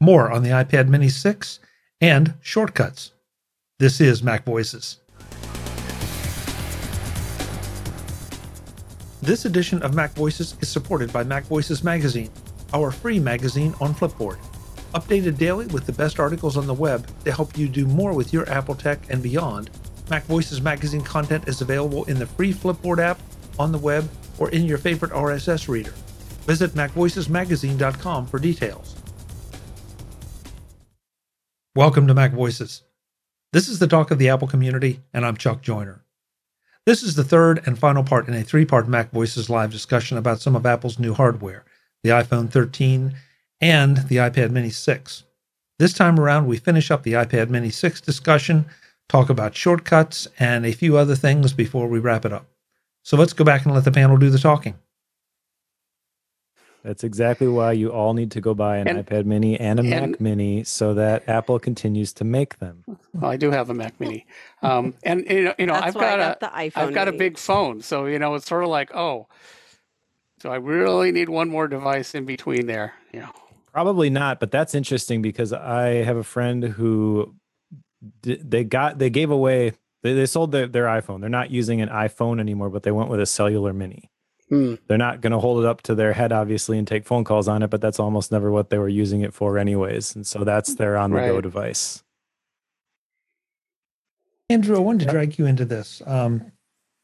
more on the iPad Mini 6, and shortcuts. This is Mac Voices. This edition of Mac Voices is supported by Mac Voices Magazine, our free magazine on Flipboard. Updated daily with the best articles on the web to help you do more with your Apple tech and beyond, Mac Voices Magazine content is available in the free Flipboard app, on the web, or in your favorite RSS reader. Visit MacVoicesMagazine.com for details. Welcome to Mac Voices. This is the talk of the Apple community, and I'm Chuck Joiner. This is the third and final part in a three part Mac Voices live discussion about some of Apple's new hardware the iPhone 13 and the iPad Mini 6. This time around, we finish up the iPad Mini 6 discussion, talk about shortcuts, and a few other things before we wrap it up. So let's go back and let the panel do the talking. That's exactly why you all need to go buy an and, iPad Mini and a and, Mac Mini so that Apple continues to make them. Well, I do have a Mac Mini, um, and you know, you know I've got, got, a iPhone I've got Mini. a big phone, so you know it's sort of like oh, so I really need one more device in between there. You know, probably not, but that's interesting because I have a friend who they got they gave away they, they sold their, their iPhone. They're not using an iPhone anymore, but they went with a cellular Mini. Hmm. They're not going to hold it up to their head, obviously, and take phone calls on it, but that's almost never what they were using it for, anyways. And so that's their on the go right. device. Andrew, I wanted to drag you into this um,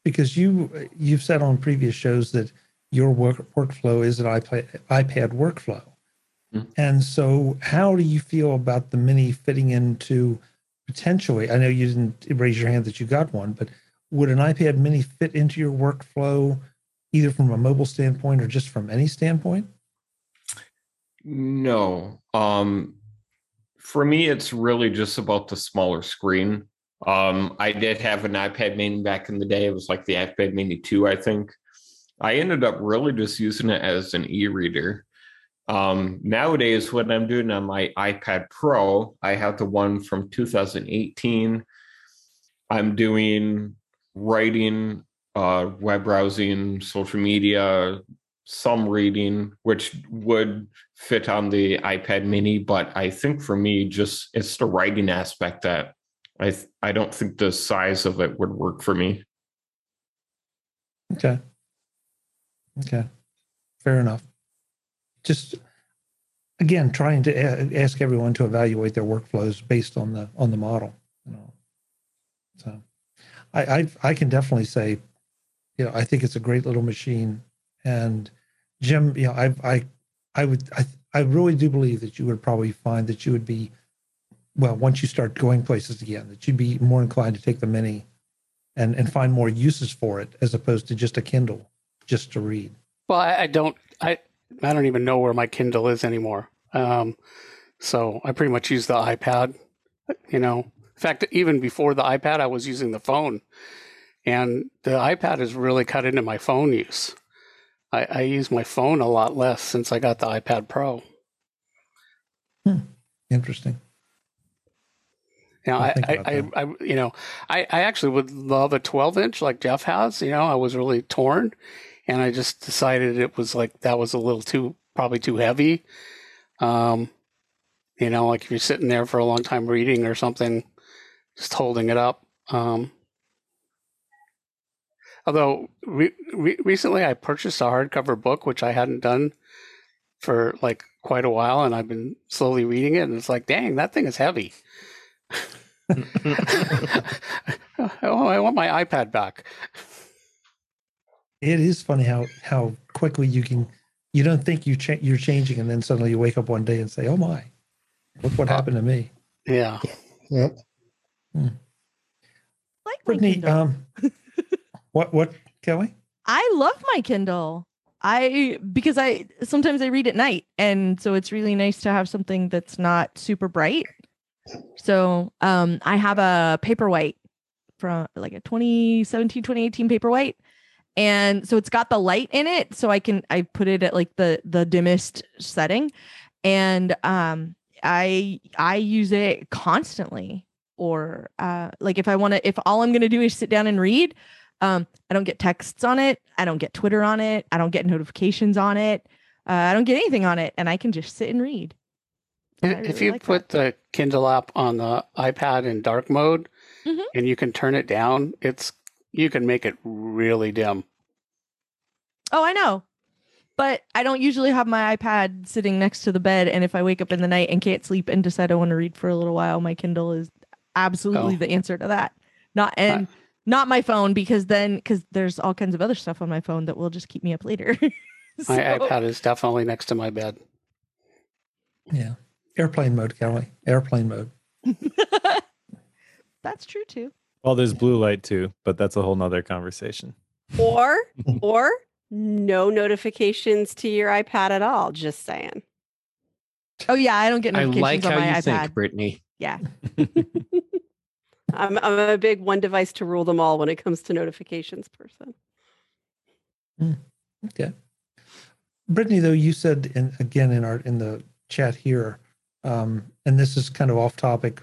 because you you've said on previous shows that your work workflow is an iPad, iPad workflow, mm-hmm. and so how do you feel about the Mini fitting into potentially? I know you didn't raise your hand that you got one, but would an iPad Mini fit into your workflow? Either from a mobile standpoint or just from any standpoint? No. Um, for me, it's really just about the smaller screen. Um, I did have an iPad mini back in the day. It was like the iPad mini 2, I think. I ended up really just using it as an e reader. Um, nowadays, what I'm doing on my iPad Pro, I have the one from 2018. I'm doing writing uh, web browsing, social media, some reading, which would fit on the iPad Mini. But I think for me, just it's the writing aspect that I th- I don't think the size of it would work for me. Okay. Okay. Fair enough. Just again, trying to a- ask everyone to evaluate their workflows based on the on the model. You know. So, I I, I can definitely say you know, I think it's a great little machine. And Jim, you know, I, I, I would, I, I really do believe that you would probably find that you would be, well, once you start going places again, that you'd be more inclined to take the mini and, and find more uses for it as opposed to just a Kindle, just to read. Well, I, I don't, I, I don't even know where my Kindle is anymore. Um, so I pretty much use the iPad, you know, in fact, even before the iPad, I was using the phone and the iPad has really cut into my phone use. I, I use my phone a lot less since I got the iPad Pro. Hmm. Interesting. Know, I, I, I, I, you know, I, I actually would love a 12 inch like Jeff has. You know, I was really torn, and I just decided it was like that was a little too probably too heavy. Um, you know, like if you're sitting there for a long time reading or something, just holding it up. Um, Although re- re- recently I purchased a hardcover book, which I hadn't done for like quite a while, and I've been slowly reading it, and it's like, dang, that thing is heavy. oh, I want my iPad back. It is funny how how quickly you can you don't think you cha- you're changing, and then suddenly you wake up one day and say, "Oh my, look what happened to me." Yeah. Yep. Hmm. Like Brittany, um, what what Kelly? I love my Kindle. I because I sometimes I read at night and so it's really nice to have something that's not super bright. So, um I have a Paperwhite from like a 2017 2018 Paperwhite and so it's got the light in it so I can I put it at like the the dimmest setting and um I I use it constantly or uh like if I want to if all I'm going to do is sit down and read um, I don't get texts on it. I don't get Twitter on it. I don't get notifications on it. Uh, I don't get anything on it, and I can just sit and read. If really you like put the Kindle app on the iPad in dark mode Mhm. and you can turn it down, it's you can make it really dim. Oh, I know. But I don't usually have my iPad sitting next to the bed. And if I wake up in the night and can't sleep and decide I want to read for a little while, my Kindle is absolutely Oh. the answer to that. Not and not my phone because then because there's all kinds of other stuff on my phone that will just keep me up later. My iPad is definitely next to my bed. Yeah. Airplane mode, Kelly. Airplane mode. That's true too. Well, there's blue light too, but that's a whole nother conversation. Or or no notifications to your iPad at all. Just saying. Oh yeah, I don't get I notifications like on how my you iPad. think, Brittany. Yeah. I'm I'm a big one device to rule them all when it comes to notifications person. Okay. Brittany, though, you said in again in our in the chat here, um, and this is kind of off topic,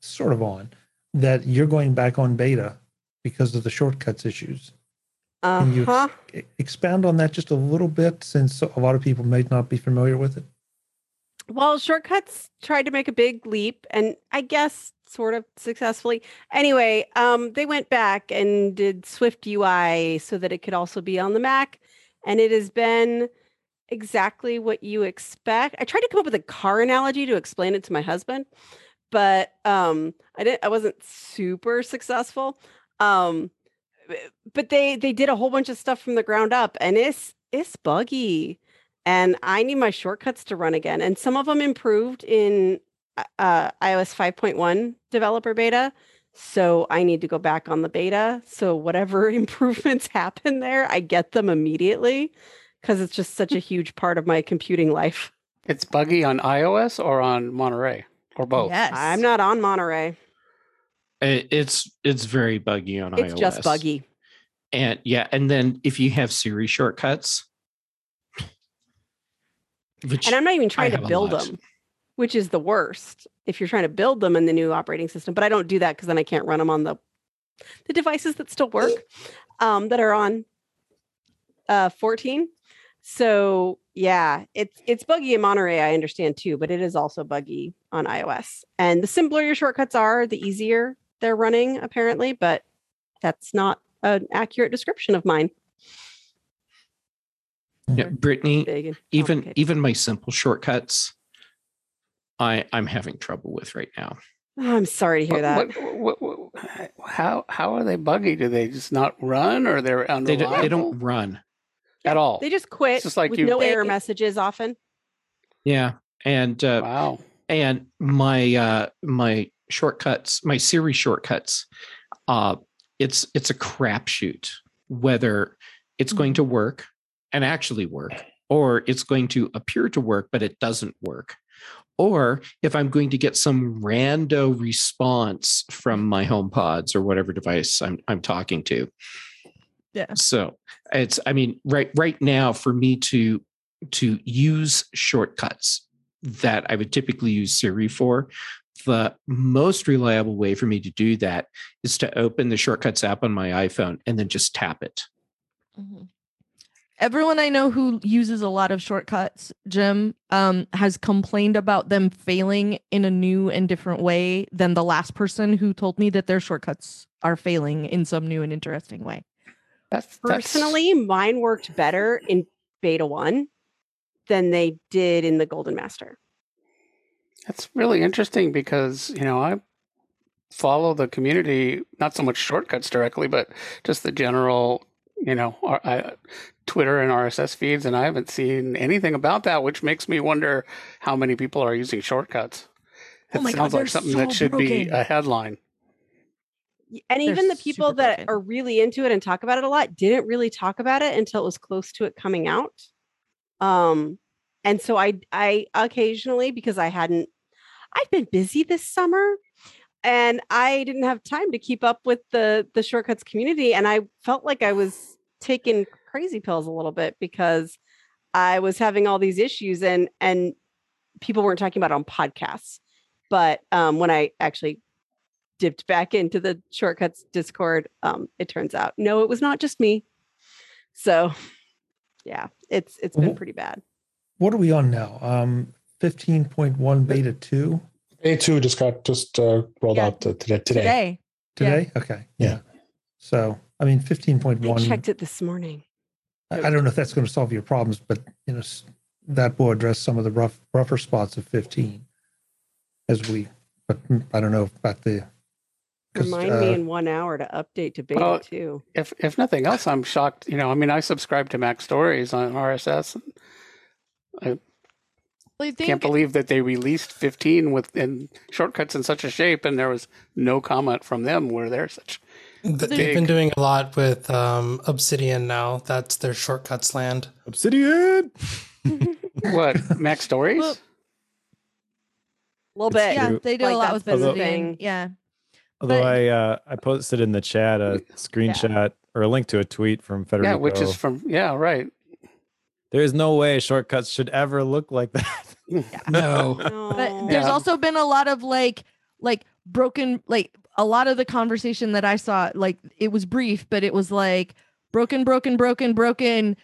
sort of on, that you're going back on beta because of the shortcuts issues. Uh Can you huh. e- expound on that just a little bit since a lot of people may not be familiar with it? Well, shortcuts tried to make a big leap, and I guess sort of successfully. Anyway, um, they went back and did Swift UI so that it could also be on the Mac, and it has been exactly what you expect. I tried to come up with a car analogy to explain it to my husband, but um, I didn't. I wasn't super successful. Um, but they they did a whole bunch of stuff from the ground up, and it's it's buggy and I need my shortcuts to run again. And some of them improved in uh, uh, iOS 5.1 developer beta. So I need to go back on the beta. So whatever improvements happen there, I get them immediately because it's just such a huge part of my computing life. It's buggy on iOS or on Monterey or both. Yes. I'm not on Monterey. It- It's it's very buggy on It's iOS. just buggy. And yeah, and then if you have Siri shortcuts, which And I'm not even trying to build them, which is the worst if you're trying to build them in the new operating system. But I don't do that because then I can't run them on the the devices that still work um, that are on uh, 14. So yeah, it's it's buggy in Monterey. I understand too, but it is also buggy on iOS. And the simpler your shortcuts are, the easier they're running apparently. But that's not an accurate description of mine. yeah, Brittany, even even my simple shortcuts, I I'm having trouble with right now. Oh, I'm sorry to hear that. What, what, what, how how are they buggy? Do they just not run, or they're They don't they don't run. at all? They just quit just like with you- no They- error messages often. Yeah, and uh, wow. and my uh my shortcuts my siri shortcuts uh it's it's a crapshoot whether it's going to work and actually work or it's going to appear to work but it doesn't work or if i'm going to get some rando response from my HomePods or whatever device i'm i'm talking to Yeah. so it's i mean right right now for me to to use shortcuts that I would typically use Siri for. The most reliable way for me to do that is to open the shortcuts app on my iPhone and then just tap it. Mhm. Everyone I know who uses a lot of shortcuts, Jim, um, has complained about them failing in a new and different way than the last person who told me that their shortcuts are failing in some new and interesting way. That's, that's Personally, mine worked better in beta one than they did in the Golden Master. That's really interesting because you know I follow the community, not so much shortcuts directly, but just the general, you know, R- I, Twitter and RSS feeds, and I haven't seen anything about that, which makes me wonder how many people are using shortcuts. Oh It my God, sounds they're like something so that should be a headline. Y- And They're even the people that broken. are really into it and talk about it a lot didn't really talk about it until it was close to it coming out. Um, and so I I occasionally because I hadn't I've been busy this summer and I didn't have time to keep up with the the shortcuts community and I felt like I was taking crazy pills a little bit because I was having all these issues and and people weren't talking about it on podcasts. But um, when I actually dipped back into the shortcuts Discord, um, it turns out no, it was not just me. So yeah, it's it's been pretty bad. What are we on now? Um, 15.1 beta 2 A2 just got just uh, rolled Yeah. out to today. Today. Today. today? Okay. Yeah. So, I mean, 15.1. Checked it this morning. I I don't know if that's going to solve your problems, but you know that will address some of the rough rougher spots of 15 as we. But mm, I don't know about the. Remind me uh, in one hour to update to beta Well, two. If if nothing else, I'm shocked. You know, I mean, I subscribe to Mac Stories on RSS. I think Can't believe that they released 15 with in shortcuts in such a shape, and there was no comment from them where they're such. Th- Big. They've been doing a lot with um, Obsidian now. That's their shortcuts land. Obsidian. What Mac Stories? Well, A little bit. yeah, they do Like, a lot with the Obsidian. Yeah. Although But- I uh, I posted in the chat a screenshot or a link to a tweet from Federico. yeah, which is from yeah, right. There is no way shortcuts should ever look like that. No. But there's Yeah. also been a lot of like like broken like a lot of the conversation that I saw like it was brief, but it was like broken, broken, broken, broken,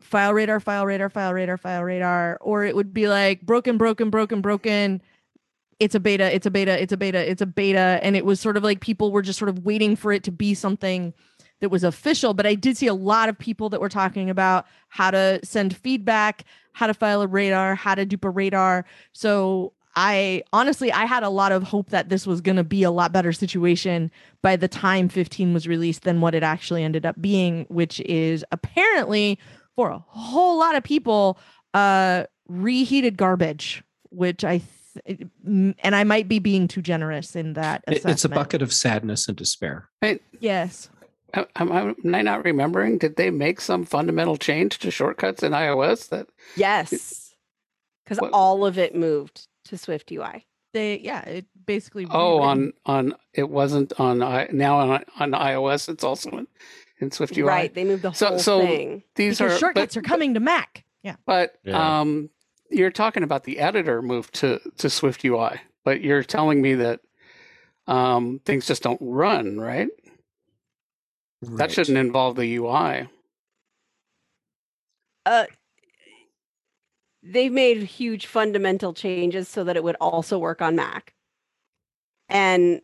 file radar, file radar, file radar, file radar, or it would be like broken, broken, broken, broken. It's a beta, it's a beta, it's a beta, it's a beta. And it was sort of like people were just sort of waiting for it to be something that was official. But I did see a lot of people that were talking about how to send feedback, how to file a radar, how to dupe a radar. So I honestly I had a lot of hope that this was going to be a lot better situation by the time 15 was released than what it actually ended up being, which is apparently for a whole lot of people uh reheated garbage, which I th- mm, and I might be being too generous in that It- it's a bucket of sadness and despair. Yes. Am, am I, am I not remembering? Did they make some fundamental change to shortcuts in iOS that Yes. Because all of it moved to Swift UI. They yeah, it basically Oh, rewritten- on on it wasn't on i now on on iOS. It's also in, in Swift UI. Right. They moved the So- whole so- thing. These because are shortcuts but, are coming to Mac. Yeah. But Yeah. um, you're talking about the editor move to to Swift UI, but you're telling me that um, things just don't run, right? That shouldn't involve the UI. Uh, they've made huge fundamental changes so that it would also work on Mac. And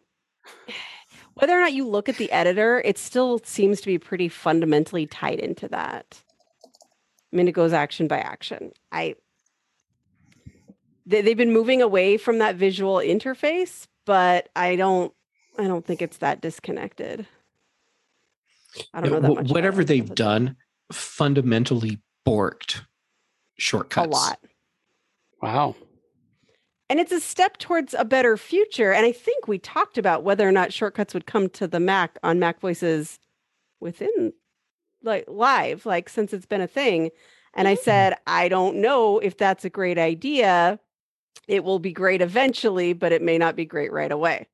whether or not you look at the editor, it still seems to be pretty fundamentally tied into that. I mean, it goes action by action. I they, they've been moving away from that visual interface, but I don't I don't think it's that disconnected. I don't know that much. whatever it, they've but done fundamentally borked shortcuts. a lot. Wow. And it's a step towards a better future. And I think we talked about whether or not shortcuts would come to the Mac on Mac Voices within like live, like since it's been a thing. And I mm-hmm. said, I don't know if that's a great idea. It will be great eventually, but it may not be great right away.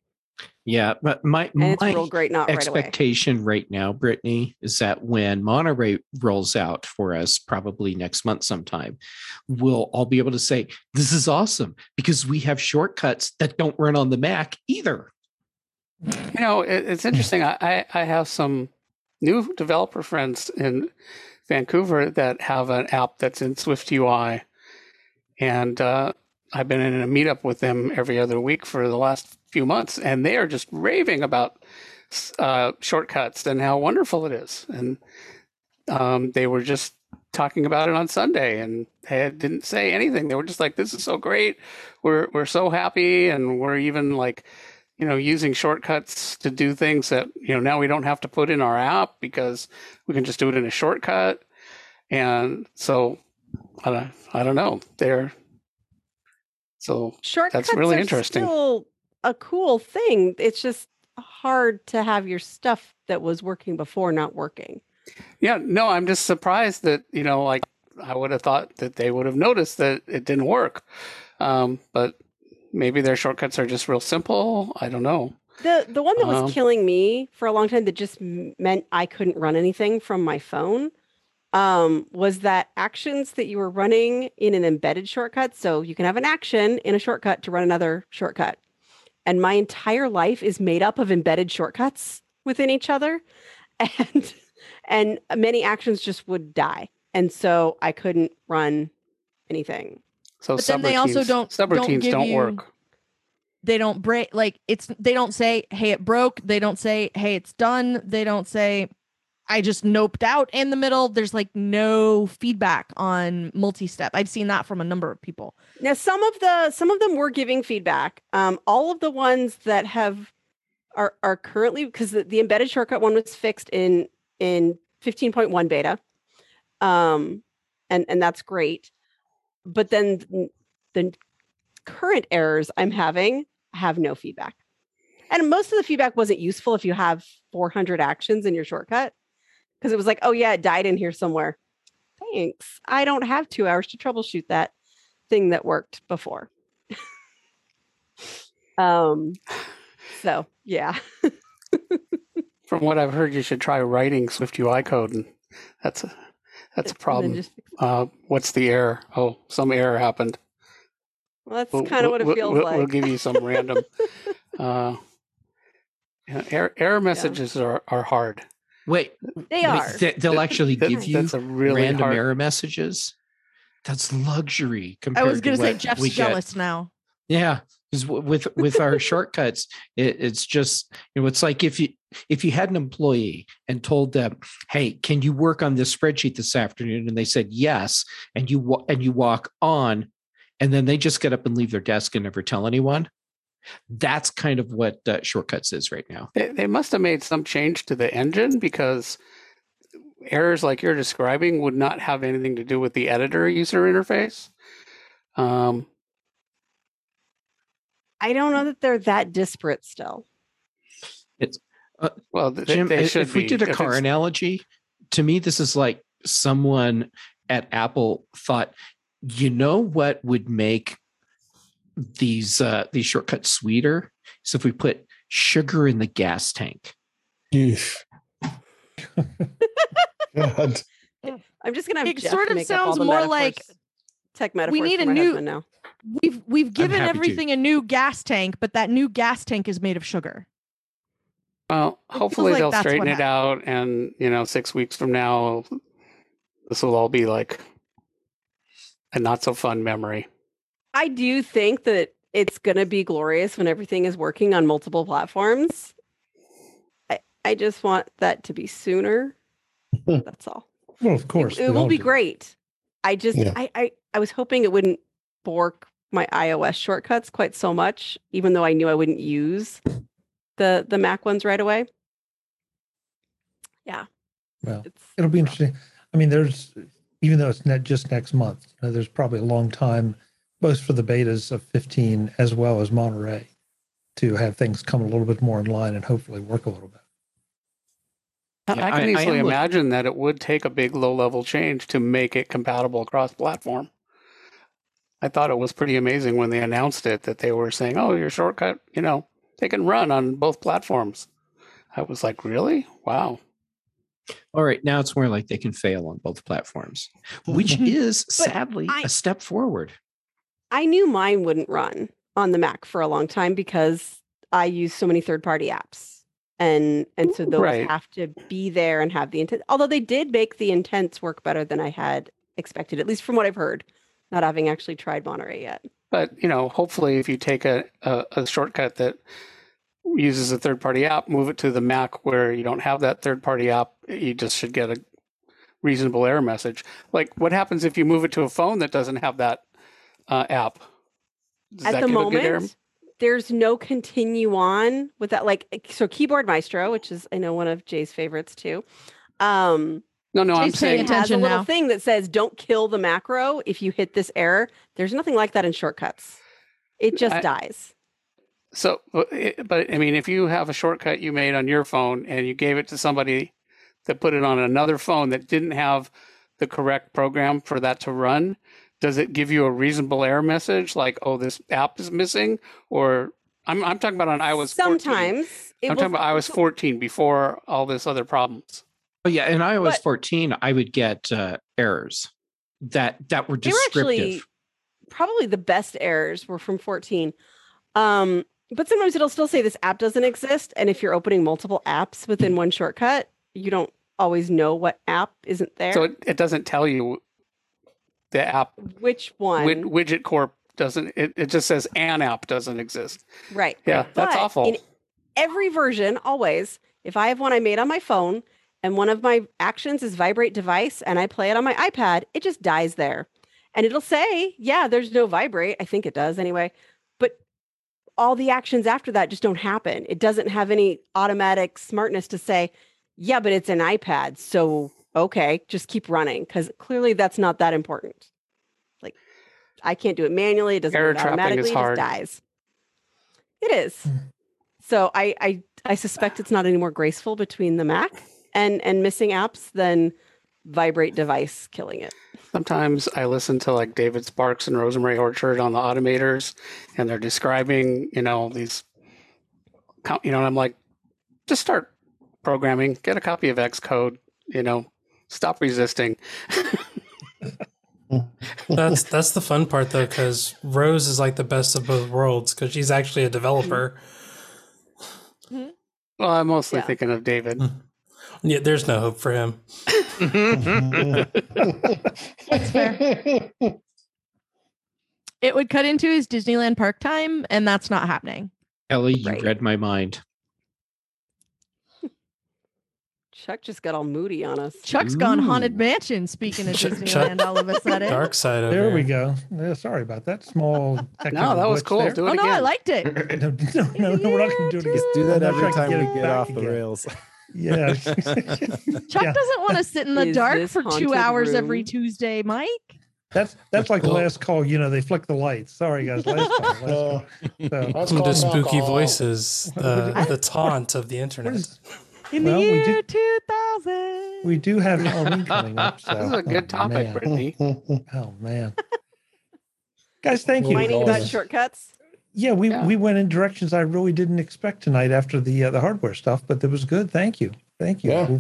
Yeah, but my And my great not expectation right now, Brittany, is that when Monterey rolls out for us, probably next month sometime, we'll all be able to say, This is awesome because we have shortcuts that don't run on the Mac either. You know, it, it's interesting. I, I I have some new developer friends in Vancouver that have an app that's in Swift UI, and uh, I've been in a meetup with them every other week for the last few months, and they are just raving about uh, shortcuts and how wonderful it is. And um, they were just talking about it on Sunday, and they didn't say anything. They were just like, "This is so great. We're we're so happy, and we're even like." you know, using shortcuts to do things that, you know, now we don't have to put in our app because we can just do it in a shortcut. And so I don't, I don't know. They're so Shortcuts that's really interesting. Still a cool thing. It's just hard to have your stuff that was working before not working. yeah, no, I'm just surprised that, you know, like I would have thought that they would have noticed that it didn't work. Um, but maybe their shortcuts are just real simple. I don't know. The the one that was Um, killing me for a long time that just meant I couldn't run anything from my phone um, was that actions that you were running in an embedded shortcut. So you can have an action in a shortcut to run another shortcut. And my entire life is made up of embedded shortcuts within each other. And and many actions just would die. And so I couldn't run anything. So But then they also don't- don't give don't you- work. they don't break like it's they don't say hey it broke they don't say hey it's done they don't say i just noped out in the middle. There's like no feedback on multi-step. I've seen that from a number of people. Now, some of the some of them were giving feedback. Um, all of the ones that have are are currently because the, the embedded shortcut one was fixed in in 15.1 beta, um, and and that's great. But then the current errors I'm having have no feedback, and most of the feedback wasn't useful if you have 400 actions in your shortcut because it was like, oh yeah, it died in here somewhere. Thanks. I don't have two hours to troubleshoot that thing that worked before. um so yeah. From what I've heard, you should try writing Swift UI code, and that's a that's a problem. just- Uh, what's the error? Oh, some error happened. well, that's We'll- kind of what it feels we'll, like. We'll give you some random. Uh, yeah, error, error messages are, are hard. Wait, they wait, are. they- they'll actually give you a really random hard. error messages. That's luxury compared. i was gonna say what jeff's we get. jealous now Yeah, because with with our shortcuts, it, it's just you know, it's like if you if you had an employee and told them, "Hey, can you work on this spreadsheet this afternoon?" and they said yes, and you and you walk on, and then they just get up and leave their desk and never tell anyone. That's kind of what uh, shortcuts is right now. They, they must have made some change to the engine because errors like you're describing would not have anything to do with the editor user interface. Um, I don't know that they're that disparate still. well, th- Jim, they if should if we did a If car it's- analogy, to me, this is like someone at Apple thought, you know what would make these uh, these shortcuts sweeter? So if we put sugar in the gas tank. I'm just gonna have It Jeff sort of make sounds more metaphors- like tech metaphors. We need a new- husband now. we've we've given happy to. everything a new gas tank but that new gas tank is made of sugar Well, hopefully like they'll straighten it out, and you know, six weeks from now, this will all be like a not so fun memory. I do think that it's going to be glorious when everything is working on multiple platforms. I, I just want that to be sooner. Hmm. That's all. Well, of course. it, we will be do. great. I just, Yeah. I, I, I was hoping it wouldn't bork my iOS shortcuts quite so much, even though I knew I wouldn't use the the Mac ones right away. Yeah, Well, it's it'll be interesting. I mean, there's even though it's not just next month, you know, there's probably a long time, both for the betas of 15 as well as Monterey, to have things come a little bit more in line and hopefully work a little bit. I- Yeah, I can I- I easily am imagine that it would take a big low level change to make it compatible across platform. I thought it was pretty amazing when they announced it that they were saying, "Oh, your shortcut, you know, they can run on both platforms." I was like, "Really? Wow!" All right, now it's more like they can fail on both platforms, which is sadly I- a step forward. I knew mine wouldn't run on the Mac for a long time because I use so many third party apps. And and so those Right. have to be there and have the intent. Although they did make the intents work better than I had expected, at least from what I've heard, not having actually tried Monterey yet. But you know, hopefully, if you take a, a, a shortcut that uses a third party app, move it to the Mac where you don't have that third party app, you just should get a reasonable error message. Like, what happens if you move it to a phone that doesn't have that uh, app? Does At that the give a good moment, there's no continue on with that. Like eh, so, Keyboard Maestro, which is I know one of Jay's favorites too. Um, No, no, I'm paying saying it has a attention little now. thing that says "Don't kill the macro if you hit this error." There's nothing like that in shortcuts. It just I- dies. so. But I mean, if you have a shortcut you made on your phone and you gave it to somebody that put it on another phone that didn't have the correct program for that to run, does it give you a reasonable error message like, "Oh, this app is missing"? Or I'm I'm talking about on iOS. Sometimes it I'm will- talking about iOS 14 before all this other problems. Oh yeah, in iOS But- 14, I would get uh, errors that that were They were descriptive. actually probably the best errors were from 14. Um, but sometimes it'll still say this app doesn't exist. And if you're opening multiple apps within one shortcut, you don't always know what app isn't there. So it, it doesn't tell you the app Which one? Wid- Widget Corp doesn't. It, it just says an app doesn't exist. right. Yeah, that's awful. In every version, always, if I have one I made on my phone and one of my actions is vibrate device and I play it on my iPad, it just dies there. And it'll say, yeah, there's no vibrate. I think it does anyway. But all the actions after that just don't happen. It doesn't have any automatic smartness to say, yeah, but it's an iPad. So, okay, just keep running because clearly that's not that important. Like, I can't do it manually. It doesn't do Error it trapping is automatically. It just dies. It is. Mm. So I, I I suspect it's not any more graceful between the Mac and and missing apps than vibrate device killing it. Sometimes I listen to like David Sparks and Rosemary Orchard on the automators, and they're describing, you know, these, you know, and I'm like, just start programming, get a copy of Xcode, you know, stop resisting. That's that's the fun part though, because Rose is like the best of both worlds because she's actually a developer. Mm-hmm. Well, I'm mostly Yeah. thinking of David. Yeah, there's no hope for him. That's fair. It would cut into his Disneyland park time, and that's not happening. Ellie, you Right. read my mind. Chuck just got all moody on us. Chuck's gone haunted mansion. Speaking of Chuck- Disneyland, all of a sudden. Dark side of There her. we go. Yeah, sorry about that small. Technical. No, that was cool. there. Do it Oh no. I liked it. No, no, no, no, we're not going to do it again. Do that every sure I can time we get back off the again. rails. Yeah. Chuck Yeah. doesn't want to sit in the Is dark for two haunted hours every? Tuesday, Mike. That's that's like the last call. You know, they flick the lights. Sorry, guys. Last call. Last call. So, Let's Welcome call to spooky alcohol. voices, the the taunt of the internet. is- In Well, the we year 2000. we do have Halloween coming up. So, This is a good oh, topic, man. Brittany. Oh man, guys, thank you. Mining Well, about shortcuts. Yeah, we Yeah. we went in directions I really didn't expect tonight after the uh, the hardware stuff, but that was good. Thank you, thank you. Yeah.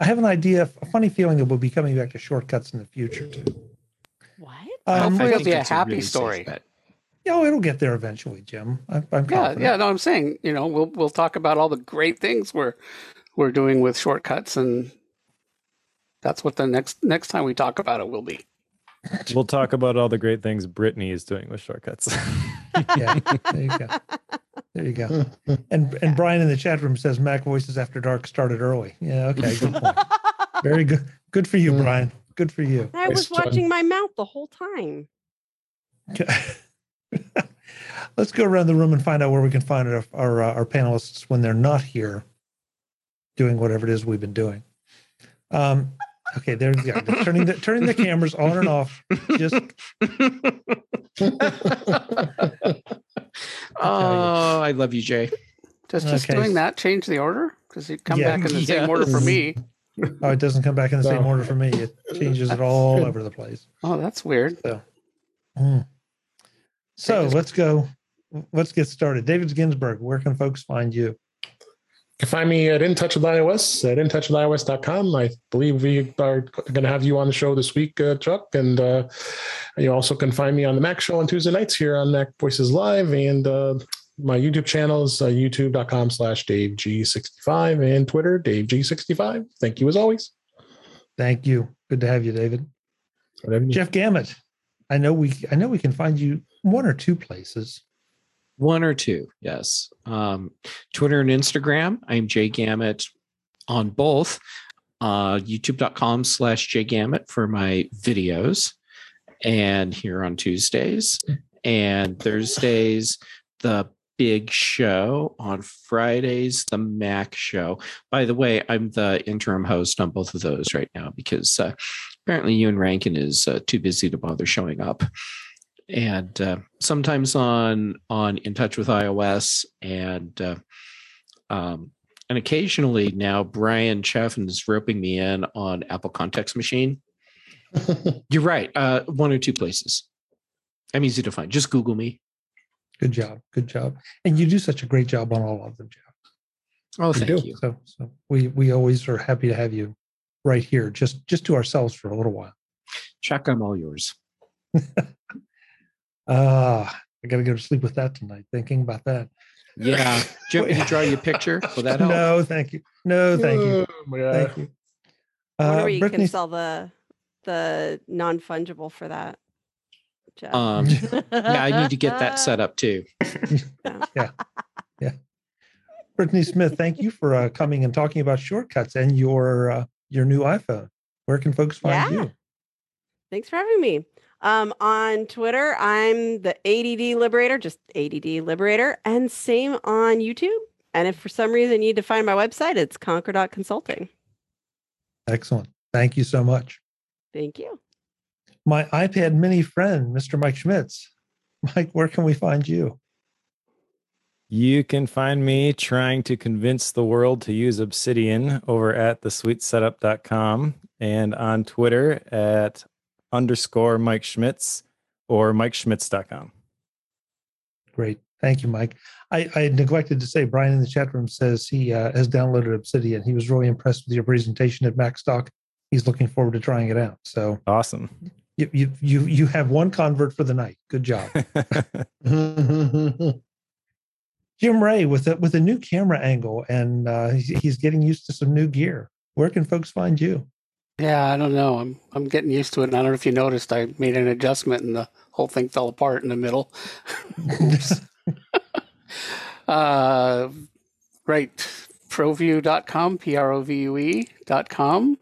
I have an idea, a funny feeling that we'll be coming back to shortcuts in the future too. What? Um, Hopefully it'll be a that's happy really story. bet. yeah, oh, it'll get there eventually, Jim. I'm, I'm Yeah, confident. yeah. No, I'm saying, you know, we'll we'll talk about all the great things we're we're doing with shortcuts, and that's what the next next time we talk about it will be. We'll talk about all the great things Brittany is doing with shortcuts. yeah. There you go. There you go. And and Brian in the chat room says Mac Voices After Dark started early. Yeah, okay, good point. Very good. Good for you, Mm. Brian. Good for you. I was Nice job. watching my mouth the whole time. Let's go around the room and find out where we can find our our, uh, our panelists when they're not here, doing whatever it is we've been doing. Um, okay, there you go. Turning the turning the cameras on and off. Just oh, I love you, Jay. Just just Okay. doing that change the order because you come Yeah. back in the same order for me. oh, it doesn't come back in the same order for me. It changes it all over the place. Oh, that's weird. Mm. So just- let's go. Let's get started. David Ginsburg, where can folks find you? You can find me at In Touch with iOS at intouchwithios.com. I believe we are going to have you on the show this week, uh, Chuck. And uh, you also can find me on the Mac Show on Tuesday nights here on Mac Voices Live. And uh, my YouTube channel is uh, youtube.com slash DaveG65 and Twitter, DaveG65. Thank you as always. Thank you. Good to have you, David. You- Jeff Gamet. I know we I know we can find you one or two places. One or two, yes. Um, Twitter and Instagram. I'm Jay Gamet on both. Uh, YouTube.com slash Jay Gamet for my videos. And here on Tuesdays and Thursdays, the big show. On Fridays, the Mac show. By the way, I'm the interim host on both of those right now because uh, apparently Ewan Rankin is uh, too busy to bother showing up and uh, sometimes on on in touch with ios and uh, um, and occasionally now Bryan Chaffin is roping me in on apple context machine you're right uh, one or two places i'm easy to find just google me Good job. Good job. And you do such a great job on all of them, Jeff. oh thank do. you So so we we always are happy to have you right here, just just to ourselves for a little while. chuck i'm all yours Ah, I gotta go to sleep with that tonight, thinking about that. yeah do you want me to draw you a picture will that help No, thank you. No, thank you. Oh. Thank you. I wonder Uh, where you Brittany, can sell the the non fungible for that. Jeff. Um, yeah, I need to get that set up too. yeah. Yeah. Brittany Smith, thank you for uh, coming and talking about shortcuts and your uh, your new iPhone. Where can folks find Yeah. you? Thanks for having me. Um, on Twitter, I'm the ADD Liberator, just ADD Liberator, and same on YouTube. And if for some reason you need to find my website, it's conquer.consulting. Excellent. Thank you so much. Thank you. My iPad mini friend, Mr. Mike Schmitz. Mike, where can we find you? You can find me trying to convince the world to use Obsidian over at thesweetsetup.com and on Twitter at underscore Mike Schmitz or MikeSchmitz.com. Great. Thank you, Mike. I, I neglected to say, Brian in the chat room says he uh, has downloaded Obsidian. He was really impressed with your presentation at MacStock. He's looking forward to trying it out. So Awesome. you you you, you have one convert for the night. Good job. Jim Rea with a with a new camera angle, and uh, he's, he's getting used to some new gear. Where can folks find you? Yeah, I don't know. I'm I'm getting used to it. And I don't know if you noticed, I made an adjustment and the whole thing fell apart in the middle. Uh, right. Provue.com, P R O V U E.com,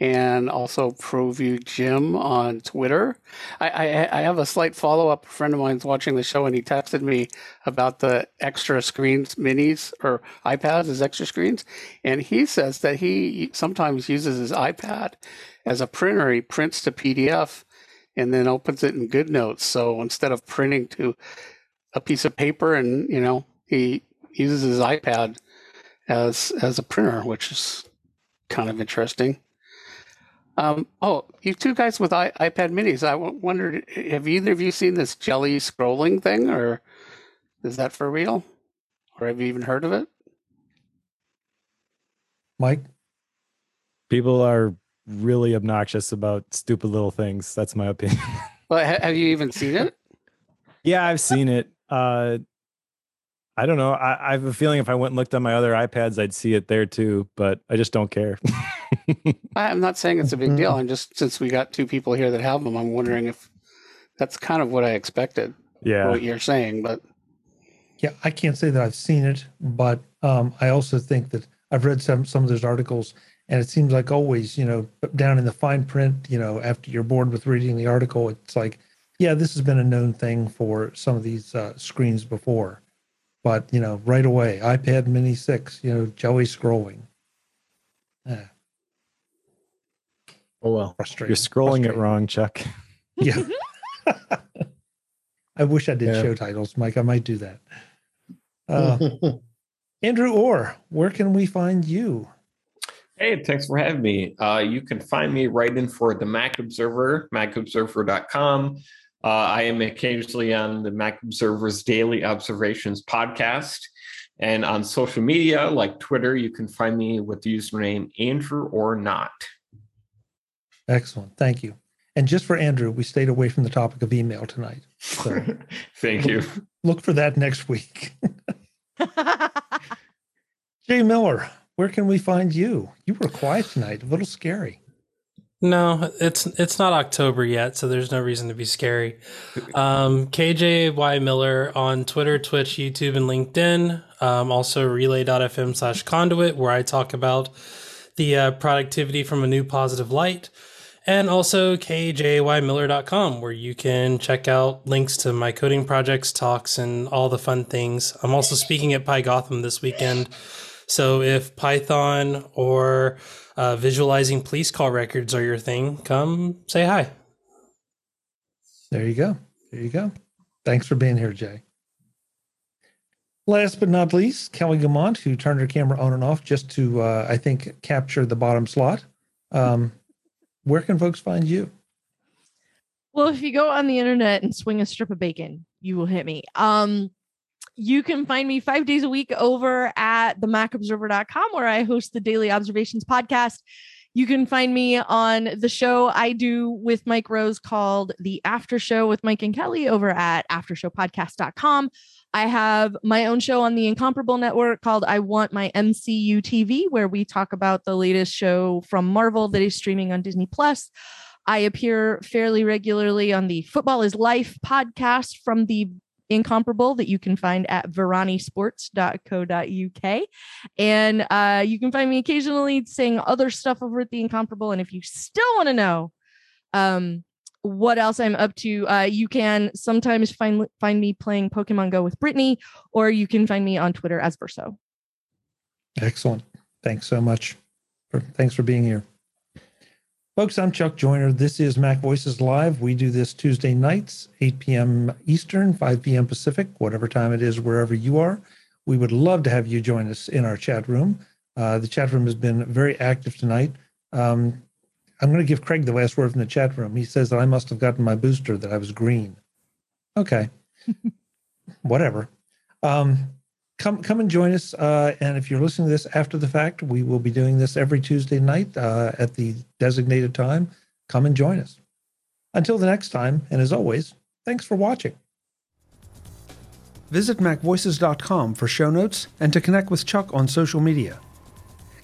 and also Provue Jim on Twitter. I, I, I have a slight follow up. A friend of mine's watching the show and he texted me about the extra screens minis or iPads as extra screens. And he says that he sometimes uses his iPad as a printer. He prints to PDF and then opens it in GoodNotes. So instead of printing to a piece of paper and, you know, he uses his iPad as as a printer, which is kind of interesting. Um, oh, you two guys with I, iPad minis. I w- wondered, have either of you seen this jelly scrolling thing, or is that for real? Or have you even heard of it? Mike? People are really obnoxious about stupid little things. That's my opinion. Well, ha- have you even seen it? yeah, I've seen it. Uh, I don't know. I, I have a feeling if I went and looked on my other iPads, I'd see it there too, but I just don't care. I- I'm not saying it's a big deal. I'm just since we got two people here that have them, I'm wondering if that's kind of what I expected. yeah. What you're saying, but Yeah, I can't say that I've seen it, but um, I also think that I've read some some of those articles, and it seems like always, you know, down in the fine print, you know, after you're bored with reading the article, it's like, yeah, this has been a known thing for some of these uh, screens before, but you know, right away, iPad Mini six, you know, jelly scrolling. Eh, Oh well. frustrating. You're scrolling it wrong, Chuck. Yeah. I wish I did Yeah. show titles, Mike. I might do that. Uh, Andrew Orr, where can we find you? Hey, thanks for having me. Uh, you can find me writing for the Mac Observer, macobserver.com. Uh, I am occasionally on the Mac Observer's Daily Observations podcast. And on social media like Twitter, you can find me with the username Andrew or not. Excellent. Thank you. And just for Andrew, we stayed away from the topic of email tonight. So Thank you. look for that next week. Jay Miller, where can we find you? You were quiet tonight, a little scary. No, it's it's not October yet, so there's no reason to be scary. Um, KJY Miller on Twitter, Twitch, YouTube, and LinkedIn. Um, also relay.fm slash conduit, where I talk about the uh, productivity from a new positive light. And also kjaymiller.com, where you can check out links to my coding projects, talks, and all the fun things. I'm also speaking at PyGotham this weekend. So if Python or uh, visualizing police call records are your thing, come say hi. There you go. There you go. Thanks for being here, Jay. Last but not least, Kelly Guimont, who turned her camera on and off just to, uh, I think, capture the bottom slot. Um, where can folks find you? Well, if you go on the internet and swing a strip of bacon, you will hit me. Um, you can find me five days a week over at themacobserver.com where I host the Daily Observations podcast. You can find me on the show I do with Mike Rose called The After Show with Mike and Kelly over at aftershowpodcast.com. I have my own show on the Incomparable Network called I Want My MCU TV, where we talk about the latest show from Marvel that is streaming on Disney Plus. I appear fairly regularly on the Football is Life podcast from the incomparable that you can find at veranisports.co.uk. And uh, you can find me occasionally saying other stuff over at the incomparable. And if you still want to know um, what else I'm up to, uh, you can sometimes find find me playing Pokemon Go with Brittany, or you can find me on Twitter as Verso. Excellent. Thanks so much. For, thanks for being here. Folks, I'm Chuck Joiner. This is Mac Voices Live. We do this Tuesday nights, 8 p.m. Eastern, 5 p.m. Pacific, whatever time it is, wherever you are. We would love to have you join us in our chat room. Uh, the chat room has been very active tonight. Um, I'm going to give Craig the last word from the chat room. He says that I must have gotten my booster that I was green. Okay, whatever. Um, come come and join us. Uh, and if you're listening to this after the fact, we will be doing this every Tuesday night uh, at the designated time. Come and join us. Until the next time, and as always, thanks for watching. Visit MacVoices.com for show notes and to connect with Chuck on social media.